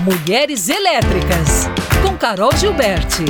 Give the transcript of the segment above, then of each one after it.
Mulheres Elétricas, com Carol Gilberti.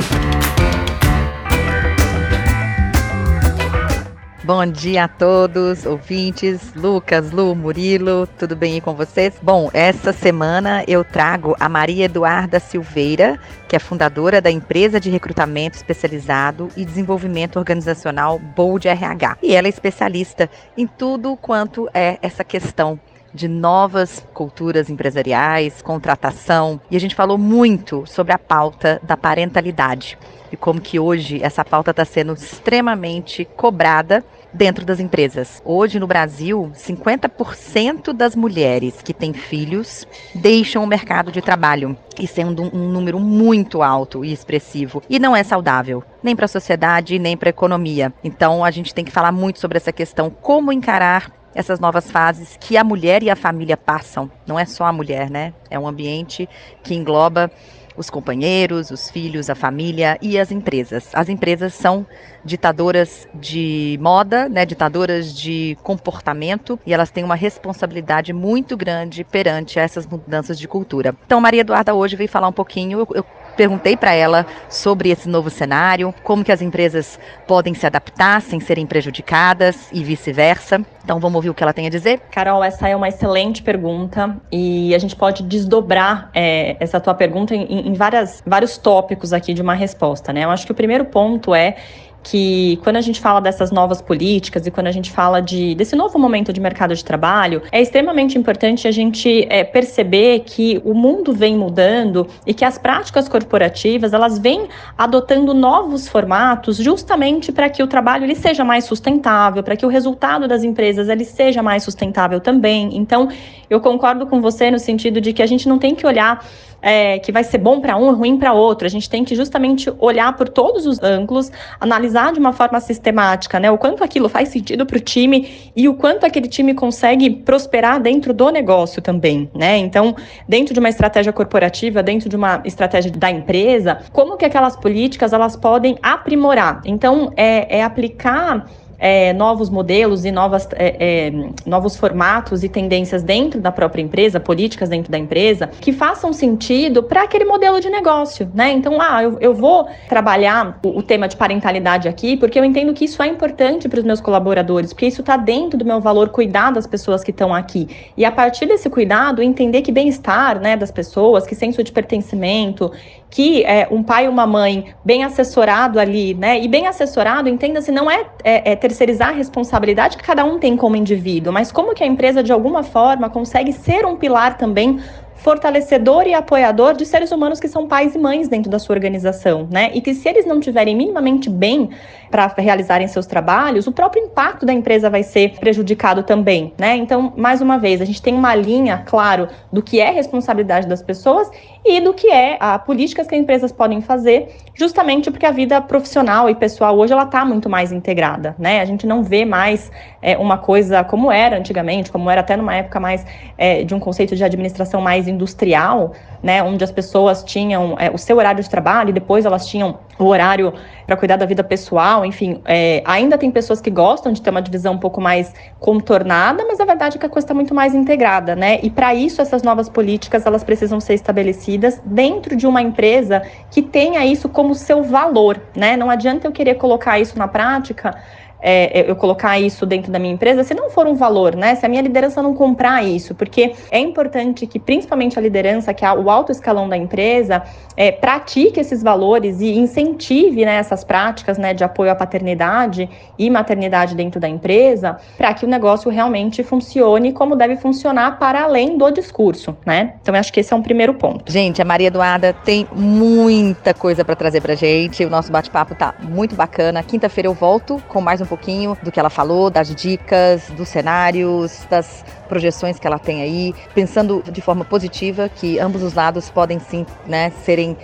Bom dia a todos, ouvintes, Lucas, Lu, Murilo, tudo bem aí com vocês? Bom, essa semana eu trago a Maria Eduarda Silveira, que é fundadora da empresa de recrutamento especializado e desenvolvimento organizacional Bold RH. E ela é especialista em tudo quanto é essa questão de novas culturas empresariais, contratação, e a gente falou muito sobre a pauta da parentalidade e como que hoje essa pauta está sendo extremamente cobrada dentro das empresas. Hoje no Brasil, 50% das mulheres que têm filhos deixam o mercado de trabalho. É um, um número muito alto e expressivo. E não é saudável, nem para a sociedade, nem para a economia. Então a gente tem que falar muito sobre essa questão, como encarar essas novas fases que a mulher e a família passam. Não é só a mulher, né? É um ambiente que engloba os companheiros, os filhos, a família e as empresas. As empresas são ditadoras de moda, né, ditadoras de comportamento e elas têm uma responsabilidade muito grande perante essas mudanças de cultura. Então, Maria Eduarda hoje veio falar um pouquinho. Eu, eu perguntei para ela sobre esse novo cenário, como que as empresas podem se adaptar sem serem prejudicadas e vice-versa. Então vamos ouvir o que ela tem a dizer? Carol, essa é uma excelente pergunta e a gente pode desdobrar é, essa tua pergunta em, em várias, vários tópicos aqui de uma resposta, né? Eu acho que o primeiro ponto é que quando a gente fala dessas novas políticas e quando a gente fala de, desse novo momento de mercado de trabalho, é extremamente importante a gente é, perceber que o mundo vem mudando e que as práticas corporativas elas vêm adotando novos formatos justamente para que o trabalho ele seja mais sustentável, para que o resultado das empresas ele seja mais sustentável também. Então, eu concordo com você no sentido de que a gente não tem que olhar é, que vai ser bom para um e ruim para outro. A gente tem que justamente olhar por todos os ângulos, analisar de uma forma sistemática, né, o quanto aquilo faz sentido para o time e o quanto aquele time consegue prosperar dentro do negócio também, né? Então, dentro de uma estratégia corporativa, dentro de uma estratégia da empresa, como que aquelas políticas elas podem aprimorar? Então, é, é aplicar é, novos modelos e novas, é, é, novos formatos e tendências dentro da própria empresa, políticas dentro da empresa, que façam sentido para aquele modelo de negócio, né? Então, ah, eu, eu vou trabalhar o, o, tema de parentalidade aqui, porque eu entendo que isso é importante para os meus colaboradores, porque isso está dentro do meu valor cuidar das pessoas que estão aqui. E a partir desse cuidado, entender que bem-estar né, das pessoas, que senso de pertencimento, que é, um pai e uma mãe bem assessorado ali, né? E bem assessorado, entenda-se, não é, é, é, terceirizar a responsabilidade que cada um tem como indivíduo, mas como que a empresa, de alguma forma, consegue ser um pilar também fortalecedor e apoiador de seres humanos que são pais e mães dentro da sua organização, né? E que se eles não tiverem minimamente bem para realizarem seus trabalhos, o próprio impacto da empresa vai ser prejudicado também, né? Então, mais uma vez, a gente tem uma linha, claro, do que é responsabilidade das pessoas e do que é a políticas que as empresas podem fazer, justamente porque a vida profissional e pessoal hoje ela está muito mais integrada, né? A gente não vê mais é, uma coisa como era antigamente, como era até numa época mais é, de um conceito de administração mais industrial, né, onde as pessoas tinham é, o seu horário de trabalho e depois elas tinham o horário para cuidar da vida pessoal, enfim, é, ainda tem pessoas que gostam de ter uma divisão um pouco mais contornada, mas a verdade é que a coisa está muito mais integrada, né? E para isso essas novas políticas elas precisam ser estabelecidas dentro de uma empresa que tenha isso como seu valor, né? Não adianta eu querer colocar isso na prática é, eu colocar isso dentro da minha empresa se não for um valor, né? Se a minha liderança não comprar isso, porque é importante que, principalmente a liderança, que é o alto escalão da empresa, é, pratique esses valores e incentive né, essas práticas né, de apoio à paternidade e maternidade dentro da empresa, para que o negócio realmente funcione como deve funcionar para além do discurso, né? Então, eu acho que esse é um primeiro ponto. Gente, a Maria Eduarda tem muita coisa para trazer para gente. O nosso bate-papo tá muito bacana. Quinta-feira eu volto com mais um pouquinho do que ela falou, das dicas, dos cenários, das projeções que ela tem aí, pensando de forma positiva que ambos os lados podem sim né, serem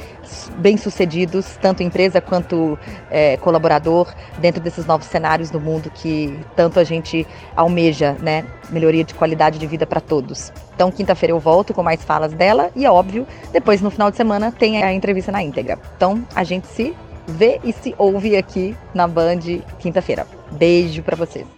bem-sucedidos, tanto empresa quanto é, colaborador, dentro desses novos cenários do mundo que tanto a gente almeja, né? Melhoria de qualidade de vida para todos. Então, quinta-feira eu volto com mais falas dela e, é óbvio, depois no final de semana tem a entrevista na íntegra. Então, a gente se vê e se ouve aqui na Band quinta-feira. Beijo para vocês.